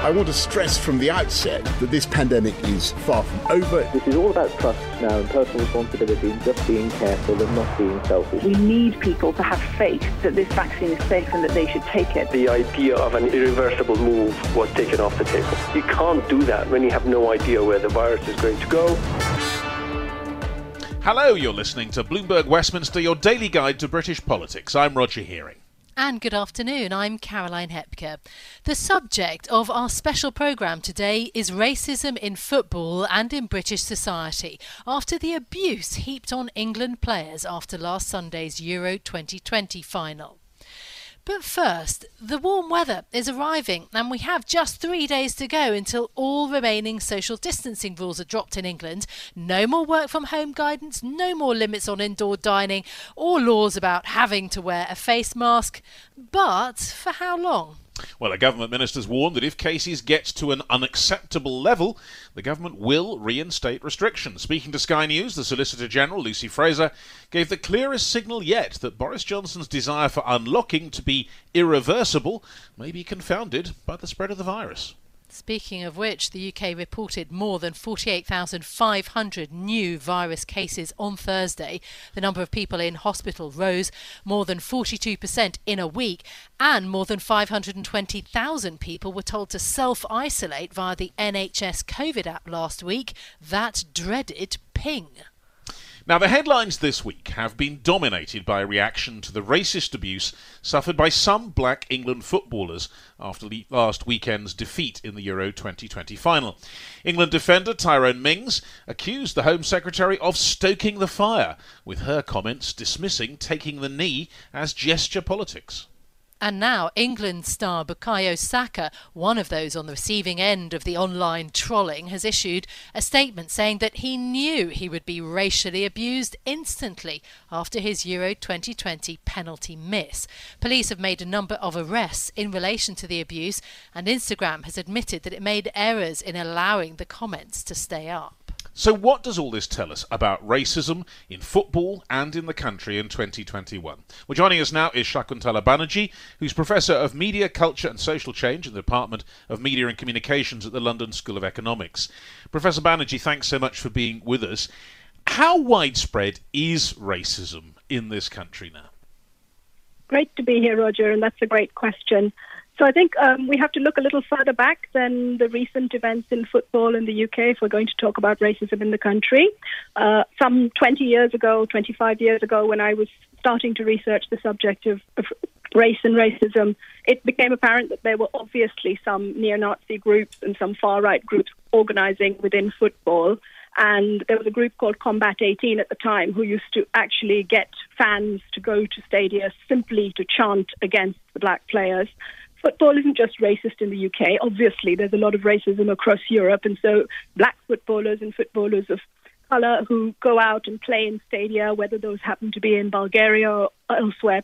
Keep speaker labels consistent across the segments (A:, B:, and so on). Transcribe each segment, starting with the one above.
A: I want to stress from the outset that this pandemic is far from over.
B: This is all about trust now and personal responsibility and just being careful and not being selfish.
C: We need people to have faith that this vaccine is safe and that they should take it.
D: The idea of an irreversible move was taken off the table. You can't do that when you have no idea where the virus is going to go.
E: Hello, you're listening to Bloomberg Westminster, your daily guide to British politics. I'm Roger Hearing.
F: And good afternoon, I'm Caroline Hepker. The subject of our special programme today is racism in football and in British society after the abuse heaped on England players after last Sunday's Euro 2020 final. But first, the warm weather is arriving, and we have just three days to go until all remaining social distancing rules are dropped in England. No more work from home guidance, no more limits on indoor dining, or laws about having to wear a face mask. But for how long?
E: Well, a government minister's warned that if cases get to an unacceptable level, the government will reinstate restrictions. Speaking to Sky News, the Solicitor General, Lucy Frazer, gave the clearest signal yet that Boris Johnson's desire for unlocking to be irreversible may be confounded by the spread of the virus.
F: Speaking of which, the UK reported more than 48,500 new virus cases on Thursday. The number of people in hospital rose more than 42% in a week, and more than 520,000 people were told to self isolate via the NHS COVID app last week. That dreaded ping.
E: Now, the headlines this week have been dominated by a reaction to the racist abuse suffered by some black England footballers after last weekend's defeat in the Euro 2020 final. England defender Tyrone Mings accused the Home Secretary of stoking the fire, with her comments dismissing taking the knee as gesture politics.
F: And now England star Bukayo Saka, one of those on the receiving end of the online trolling, has issued a statement saying that he knew he would be racially abused instantly after his Euro 2020 penalty miss. Police have made a number of arrests in relation to the abuse, and Instagram has admitted that it made errors in allowing the comments to stay up.
E: So, what does all this tell us about racism in football and in the country in 2021? Well, joining us now is Shakuntala Banaji, who's Professor of Media, Culture and Social Change in the Department of Media and Communications at the London School of Economics. Professor Banaji, thanks so much for being with us. How widespread is racism in this country now?
G: Great to be here, Roger, and that's a great question. So I think um, we have to look a little further back than the recent events in football in the UK if we're going to talk about racism in the country. Uh, some 20 years ago, 25 years ago, when I was starting to research the subject of, of race and racism, it became apparent that there were obviously some neo Nazi groups and some far right groups organizing within football. And there was a group called Combat 18 at the time who used to actually get fans to go to stadia simply to chant against the black players football isn't just racist in the UK. Obviously, there's a lot of racism across Europe, and so black footballers and footballers of color who go out and play in stadia, whether those happen to be in Bulgaria or elsewhere,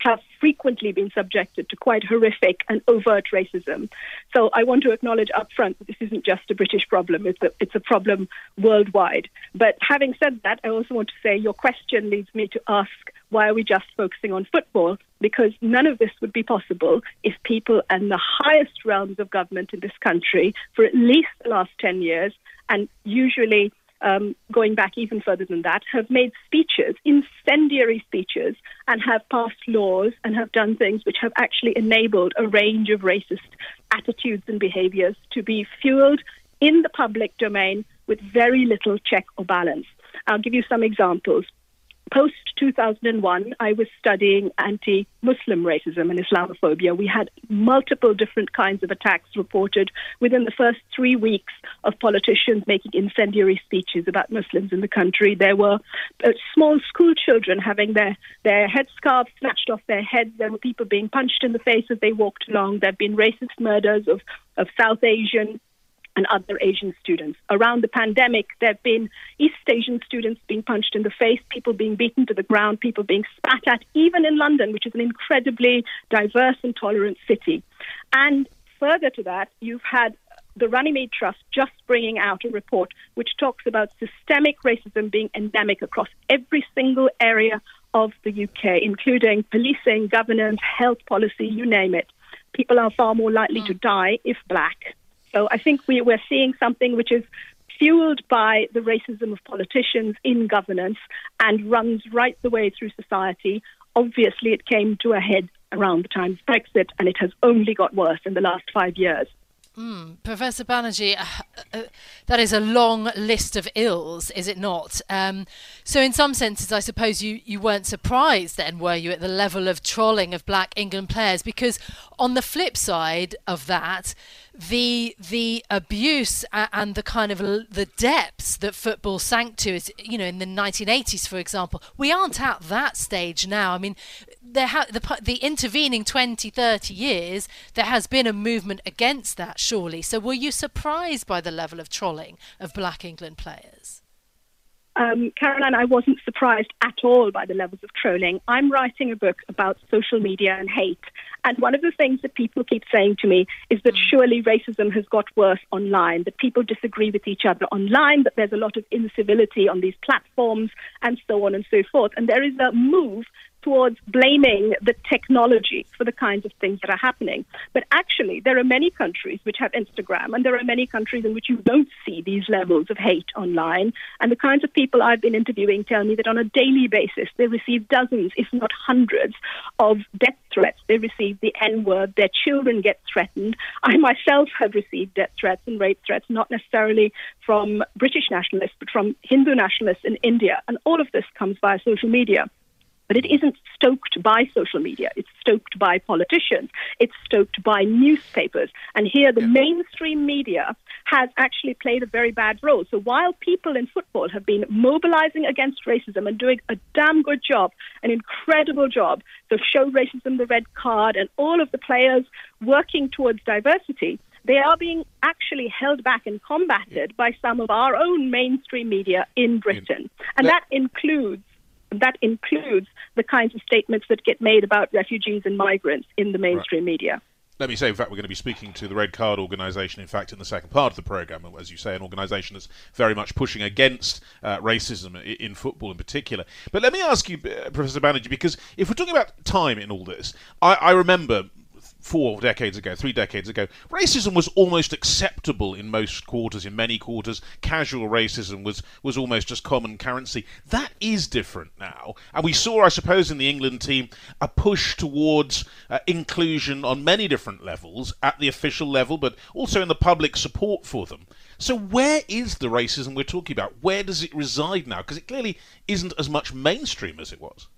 G: have frequently been subjected to quite horrific and overt racism. So I want to acknowledge upfront that this isn't just a British problem, it's a, it's a problem worldwide. But having said that, I also want to say your question leads me to ask why are we just focusing on football? Because none of this would be possible if people in the highest realms of government in this country for at least the last 10 years, and usually um, going back even further than that, have made speeches, incendiary speeches, and have passed laws and have done things which have actually enabled a range of racist attitudes and behaviors to be fueled in the public domain with very little check or balance. I'll give you some examples post 2001, I was studying anti Muslim racism and Islamophobia. We had multiple different kinds of attacks reported within the first three weeks of politicians making incendiary speeches about Muslims in the country. There were uh, small school children having their, their headscarves snatched off their heads. There were people being punched in the face as they walked along. There have been racist murders of, of South Asian and other Asian students. Around the pandemic, there have been East Asian students being punched in the face, people being beaten to the ground, people being spat at, even in London, which is an incredibly diverse and tolerant city. And further to that, you've had the Runnymede Trust just bringing out a report which talks about systemic racism being endemic across every single area of the UK, including policing, governance, health policy, you name it. People are far more likely to hmm. die if black so I think we, we're seeing something which is fueled by the racism of politicians in governance and runs right the way through society. Obviously, it came to a head around the time of Brexit, and it has only got worse in the last five years.
F: Mm, Professor Banaji, uh, that is a long list of ills, is it not? Um, so, in some senses, I suppose you, you weren't surprised then, were you, at the level of trolling of black England players? Because on the flip side of that, the the abuse and the kind of the depths that football sank to is you know in the 1980s for example we aren't at that stage now i mean there ha- the the intervening 20 30 years there has been a movement against that surely so were you surprised by the level of trolling of black england players
G: um, Caroline, I wasn't surprised at all by the levels of trolling. I'm writing a book about social media and hate. And one of the things that people keep saying to me is that surely racism has got worse online, that people disagree with each other online, that there's a lot of incivility on these platforms, and so on and so forth. And there is a move towards blaming the technology for the kinds of things that are happening. But actually, there are many countries which have Instagram, and there are many countries in which you don't see these levels of hate online. And the kinds of people I've been interviewing tell me that on a daily basis, they receive dozens, if not hundreds, of death threats. They receive the N word, their children get threatened. I myself have received death threats and rape threats, not necessarily from British nationalists, but from Hindu nationalists in India. And all of this comes via social media. But it isn't stoked by social media. It's stoked by politicians. It's stoked by newspapers. And here, the yeah. mainstream media has actually played a very bad role. So while people in football have been mobilizing against racism and doing a damn good job, an incredible job, so show racism the red card and all of the players working towards diversity, they are being actually held back and combated by some of our own mainstream media in Britain. And that includes that includes the kinds of statements that get made about refugees and migrants in the mainstream right. media.
E: Let me say, in fact, we're going to be speaking to the Red Card organisation, in fact, in the second part of the programme. As you say, an organisation that's very much pushing against uh, racism in football in particular. But let me ask you, uh, Professor Banaji, because if we're talking about time in all this, I, I remember four decades ago, three decades ago, racism was almost acceptable in most quarters, in many quarters. Casual racism was, was almost just common currency. That is different now. And we saw, I suppose, in the England team, a push towards uh, inclusion on many different levels, at the official level, but also in the public support for them. So, where is the racism we're talking about? Where does it reside now? Because it clearly isn't as much mainstream as it was.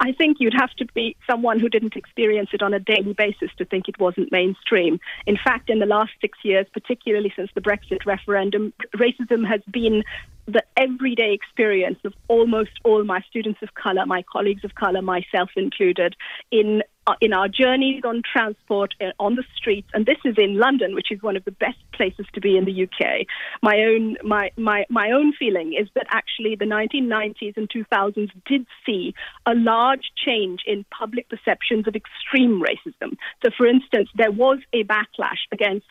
G: I think you'd have to be someone who didn't experience it on a daily basis to think it wasn't mainstream. In fact, in the last six years, particularly since the Brexit referendum, racism has been the everyday experience of almost all my students of color, my colleagues of color, myself included, in uh, in our journeys on transport, uh, on the streets, and this is in London, which is one of the best places to be in the UK. My own my my my own feeling is that actually the 1990s and 2000s did see a large change in public perceptions of extreme racism. So, for instance, there was a backlash against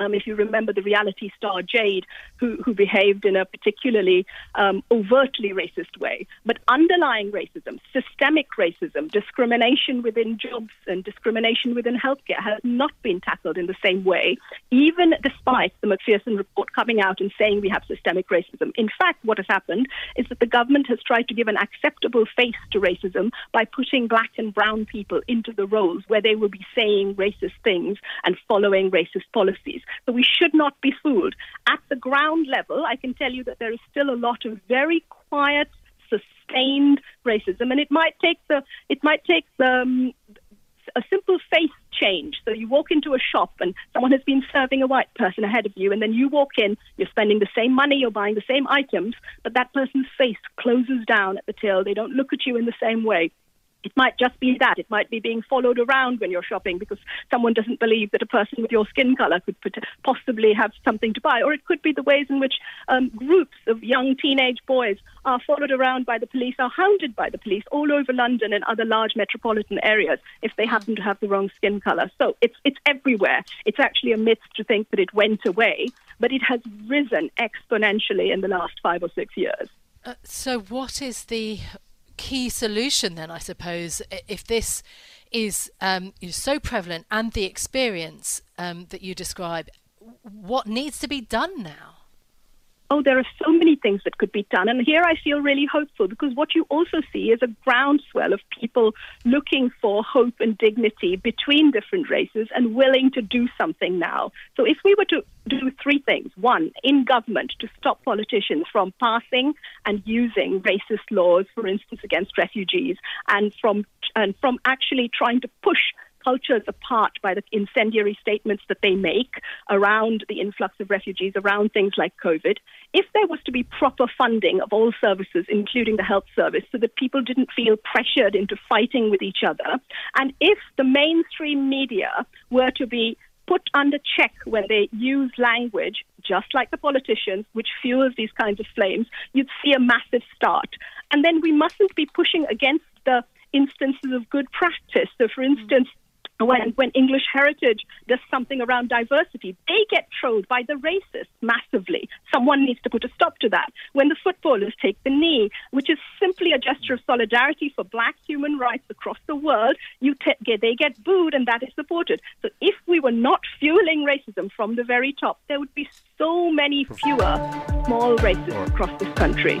G: Um, if you remember the reality star Jade, who, who behaved in a particularly um, overtly racist way. But underlying racism, systemic racism, discrimination within jobs and discrimination within healthcare has not been tackled in the same way, even despite the Macpherson report coming out and saying we have systemic racism. In fact, what has happened is that the government has tried to give an acceptable face to racism by putting black and brown people into the roles where they will be saying racist things and following racist policies. So we should not be fooled. At the ground level, I can tell you that there is still a lot of very quiet, sustained racism, and it might take the it might take the um, a simple face change. So you walk into a shop and someone has been serving a white person ahead of you, and then you walk in, you're spending the same money, you're buying the same items, but that person's face closes down at the till. They don't look at you in the same way. It might just be that. It might be being followed around when you're shopping because someone doesn't believe that a person with your skin color could possibly have something to buy. Or it could be the ways in which um, groups of young teenage boys are followed around by the police, are hounded by the police all over London and other large metropolitan areas if they happen to have the wrong skin color. So it's, it's everywhere. It's actually a myth to think that it went away, but it has risen exponentially in the last five or six years.
F: Uh, so, what is the key solution then, I suppose, if this is um, so prevalent and the experience um, that you describe, what needs to be done now?
G: Oh, there are so many things that could be done. And here I feel really hopeful because what you also see is a groundswell of people looking for hope and dignity between different races and willing to do something now. So if we were to do three things one, in government, to stop politicians from passing and using racist laws, for instance, against refugees, and from, and from actually trying to push cultures apart by the incendiary statements that they make around the influx of refugees, around things like COVID. If there was to be proper funding of all services, including the health service, so that people didn't feel pressured into fighting with each other, and if the mainstream media were to be put under check when they use language, just like the politicians, which fuels these kinds of flames, you'd see a massive start. And then we mustn't be pushing against the instances of good practice. So, for mm. instance, when, when English Heritage does something around diversity, they get trolled by the racists massively. Someone needs to put a stop to that. When the footballers take the knee, which is simply a gesture of solidarity for black human rights across the world, you they get booed and that is supported. So if we were not fueling racism from the very top, there would be so many fewer small racists across this country.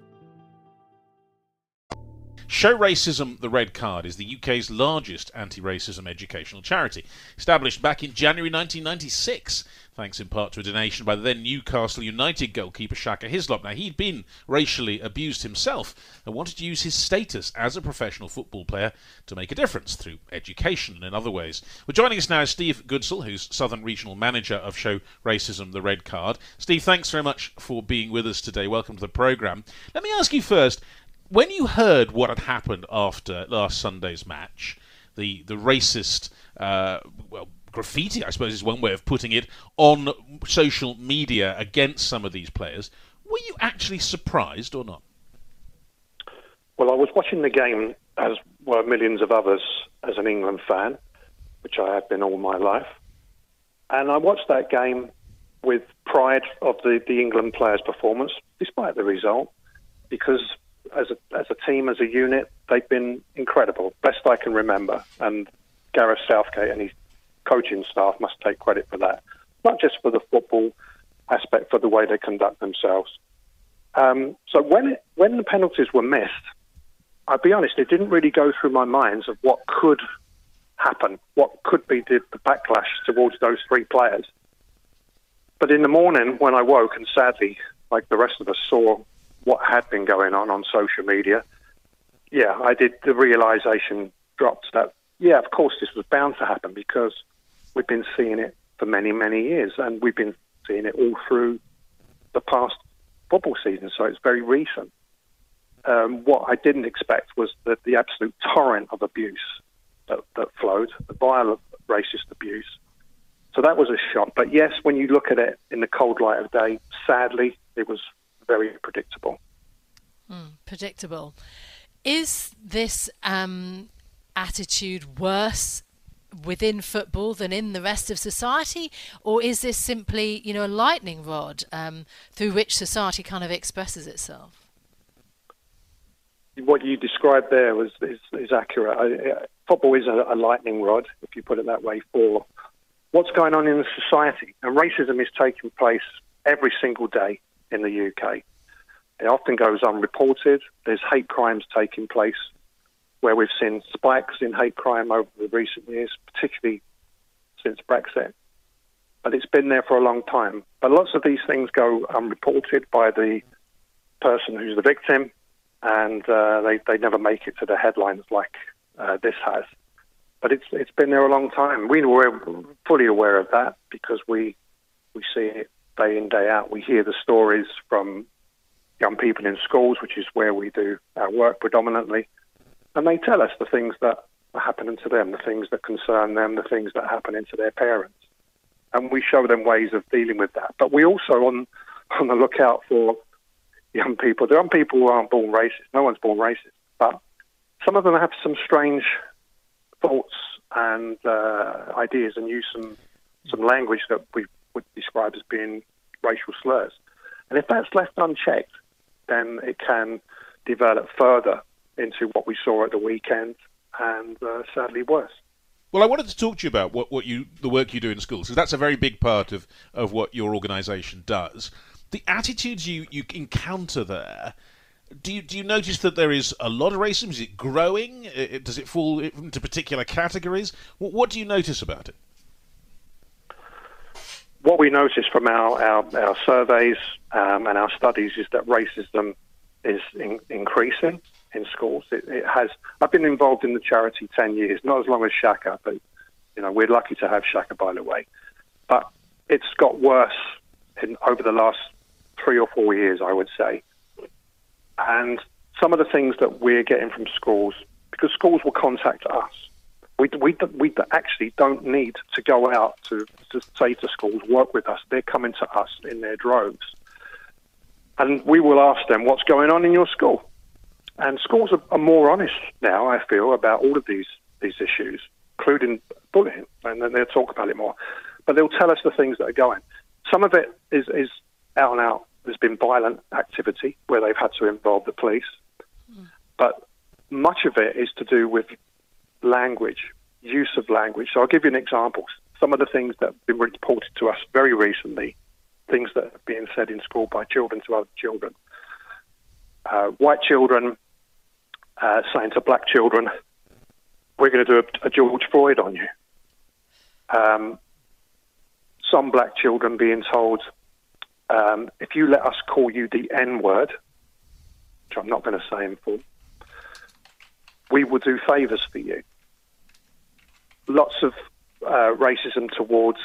E: Show Racism the Red Card is the UK's largest anti racism educational charity. Established back in January 1996, thanks in part to a donation by the then Newcastle United goalkeeper Shaka Hislop. Now, he'd been racially abused himself and wanted to use his status as a professional football player to make a difference through education and in other ways. Well, joining us now is Steve Goodsell, who's Southern Regional Manager of Show Racism the Red Card. Steve, thanks very much for being with us today. Welcome to the programme. Let me ask you first when you heard what had happened after last Sunday's match, the the racist, uh, well, graffiti, I suppose is one way of putting it, on social media against some of these players, were you actually surprised or not?
H: Well, I was watching the game, as were millions of others, as an England fan, which I have been all my life. And I watched that game with pride of the, the England players' performance, despite the result, because as a, as a team, as a unit, they've been incredible, best I can remember. And Gareth Southgate and his coaching staff must take credit for that, not just for the football aspect, for the way they conduct themselves. Um, so when it, when the penalties were missed, I'll be honest, it didn't really go through my minds of what could happen, what could be the, the backlash towards those three players. But in the morning when I woke, and sadly, like the rest of us, saw what had been going on on social media, yeah, I did. The realization dropped that, yeah, of course, this was bound to happen because we've been seeing it for many, many years, and we've been seeing it all through the past football season. So it's very recent. Um, what I didn't expect was that the absolute torrent of abuse that, that flowed, the violent racist abuse. So that was a shock. But yes, when you look at it in the cold light of day, sadly, it was very predictable.
F: Mm, predictable. Is this um, attitude worse within football than in the rest of society, or is this simply, you know, a lightning rod um, through which society kind of expresses itself?
H: What you described there was is, is accurate. I, football is a, a lightning rod, if you put it that way, for what's going on in the society, and racism is taking place every single day in the UK. It often goes unreported. There's hate crimes taking place where we've seen spikes in hate crime over the recent years, particularly since Brexit. But it's been there for a long time. But lots of these things go unreported by the person who's the victim, and uh, they, they never make it to the headlines like uh, this has. But it's it's been there a long time. We were fully aware of that because we we see it day in day out. We hear the stories from young people in schools, which is where we do our work predominantly, and they tell us the things that are happening to them, the things that concern them, the things that are happening to their parents, and we show them ways of dealing with that. But we also on on the lookout for young people. There are people who aren't born racist. No one's born racist, but some of them have some strange thoughts and uh, ideas and use some some language that we would describe as being racial slurs. And if that's left unchecked, then it can develop further into what we saw at the weekend and uh, sadly worse.
E: Well, I wanted to talk to you about what, what you the work you do in schools because that's a very big part of, of what your organisation does. The attitudes you, you encounter there do you do you notice that there is a lot of racism? Is it growing? Does it fall into particular categories? What, what do you notice about it?
H: What we notice from our our, our surveys um, and our studies is that racism is in, increasing in schools. It, it, has. I've been involved in the charity ten years, not as long as Shaka, but you know we're lucky to have Shaka, by the way. But it's got worse in, over the last three or four years, I would say. And some of the things that we're getting from schools, because schools will contact us. We, we, we actually don't need to go out to, to say to schools, work with us. They're coming to us in their droves. And we will ask them, what's going on in your school? And schools are, are more honest now, I feel, about all of these, these issues, including bullying, and then they'll talk about it more. But they'll tell us the things that are going. Some of it is, is out and out there's been violent activity where they've had to involve the police. Mm. But much of it is to do with language, use of language. So I'll give you an example. Some of the things that have been reported to us very recently, things that are being said in school by children to other children. Uh, white children uh, saying to black children, we're going to do a, a George Floyd on you. Um, some black children being told um, if you let us call you the N word, which I'm not going to say in full, we will do favours for you. Lots of uh, racism towards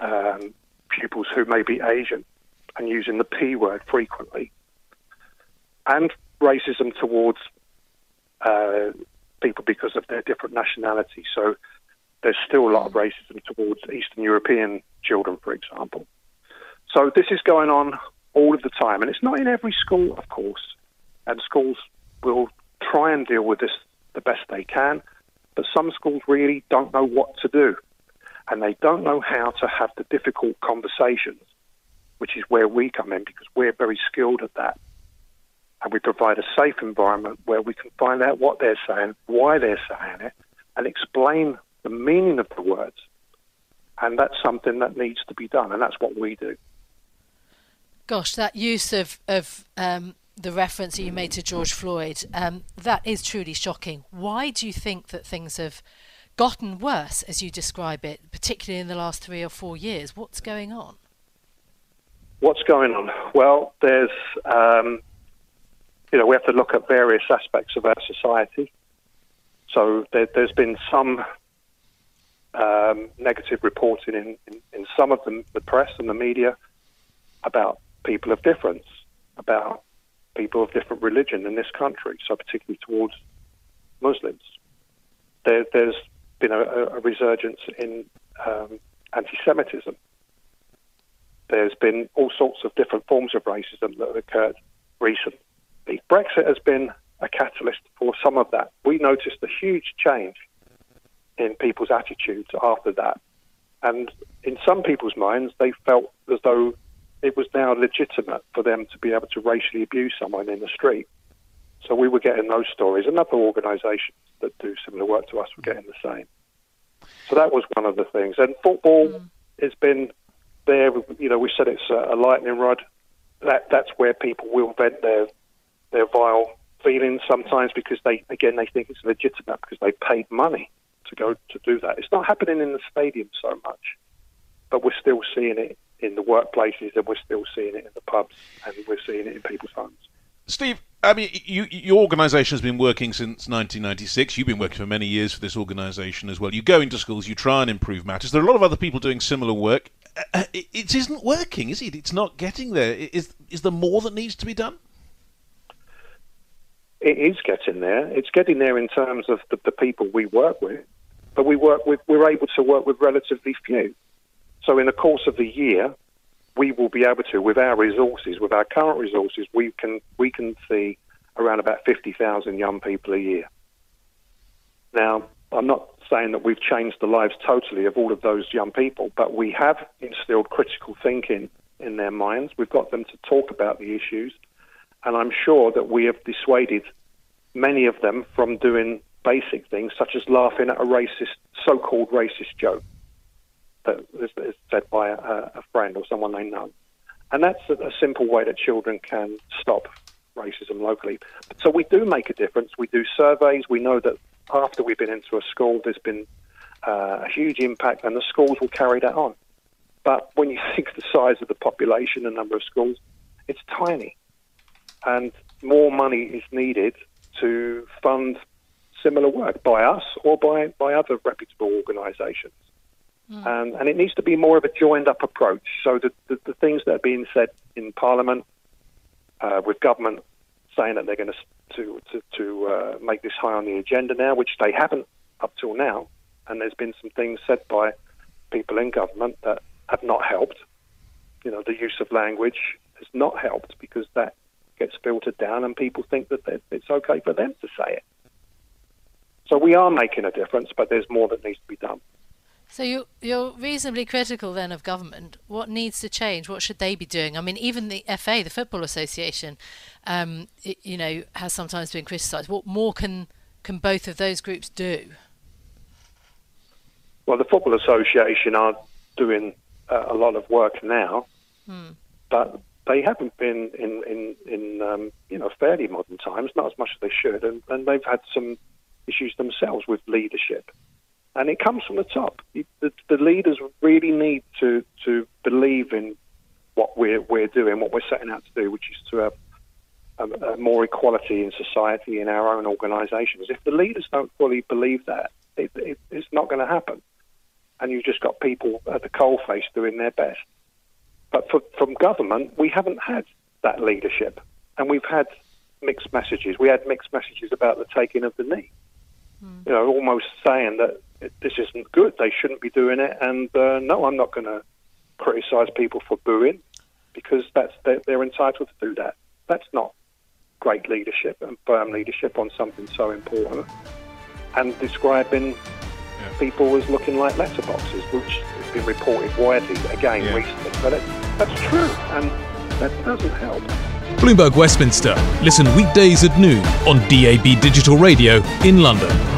H: um, pupils who may be Asian and using the P word frequently, and racism towards uh, people because of their different nationality. So there's still a lot of racism towards Eastern European children, for example. So this is going on all of the time, and it's not in every school, of course. And schools will try and deal with this the best they can, but some schools really don't know what to do, and they don't know how to have the difficult conversations, which is where we come in because we're very skilled at that. And we provide a safe environment where we can find out what they're saying, why they're saying it, and explain the meaning of the words And that's something that needs to be done, and that's what we do.
F: Gosh, that use of, of um, the reference that you made to George Floyd, um, that is truly shocking. Why do you think that things have gotten worse, as you describe it, particularly in the last three or four years? What's going on?
H: What's going on? Well, there's, um, you know, we have to look at various aspects of our society. So there, has been some um, negative reporting in, in, in, some of the, the press and the media about people of difference, about people of different religion in this country, so particularly towards Muslims. There, has been a, a, resurgence in um, anti Semitism. There's been all sorts of different forms of racism that have occurred recently. Brexit has been a catalyst for some of that. We noticed a huge change in people's attitudes after that. And in some people's minds, they felt as though it was now legitimate for them to be able to racially abuse someone in the street. So we were getting those stories, and other organisations that do similar work to us were getting the same. So that was one of the things. And football mm. has been there. You know, we said it's a, a lightning rod. That that's where people will vent their their vile feelings sometimes because they again they think it's legitimate because they paid money to go to do that. It's not happening in the stadium so much, but we're still seeing it in the workplaces, and we're still seeing it in the pubs, and we're seeing it in people's homes.
E: Steve, I mean, you, your organisation has been working since 1996. You've been working for many years for this organisation as well. You go into schools, you try and improve matters. There are a lot of other people doing similar work. Uh, uh it, it isn't working, is it? It's not getting there. Is is there more that needs to be done?
H: It is getting there. It's getting there in terms of the, the people we work with, but we work with. We're able to work with relatively few. So in the course of the year, we will be able to, with our resources, with our current resources, we can we can see around about 50,000 young people a year. Now, I'm not saying that we've changed the lives totally of all of those young people, but we have instilled critical thinking in their minds. We've got them to talk about the issues, and I'm sure that we have dissuaded many of them from doing basic things such as laughing at a racist, so-called racist joke that is, said by a, a, friend or someone they know. And that's a, a simple way that children can stop racism locally. So we do make a difference. We do surveys. We know that after we've been into a school, there's been uh, a huge impact, and the schools will carry that on. But when you think the size of the population, the number of schools, it's tiny. And more money is needed to fund similar work by us or by, by other reputable organisations. Mm. Um, and it needs to be more of a joined up approach. So the, the, the things that are being said in Parliament, uh, with government saying that they're going to to, to uh, make this high on the agenda now, which they haven't up till now, and there's been some things said by people in government that have not helped. You know, the use of language has not helped because that gets filtered down, and people think that it's okay for them to say it. So we are making a difference, but there's more that needs to be done.
F: So you you're reasonably critical then of government. What needs to change? What should they be doing? I mean, even the FA, the Football Association, um, it, you know, has sometimes been criticised. What more can can both of those groups do?
H: Well, the Football Association are doing uh, a lot of work now, hmm. but they haven't been in in in um, you know fairly modern times, not as much as they should, and, and they've had some issues themselves with leadership and it comes from the top. The, the, leaders really need to to believe in what we're we're doing, what we're setting out to do, which is to have a, a more equality in society in our own organisations. If the leaders don't fully believe that, it, it, it's not going to happen, and you've just got people at the coalface doing their best. But for, from government, we haven't had that leadership, and we've had mixed messages. We had mixed messages about the taking of the knee. Mm. You know, almost saying that this isn't good. They shouldn't be doing it. And uh, no, I'm not going to criticise people for booing because that's they're, they're, entitled to do that. That's not great leadership and firm leadership on something so important. And describing yeah. people as looking like letterboxes, which has been reported widely again yeah. recently. But it, that's true, and that doesn't help.
I: Bloomberg Westminster. Listen weekdays at noon on DAB Digital Radio in London.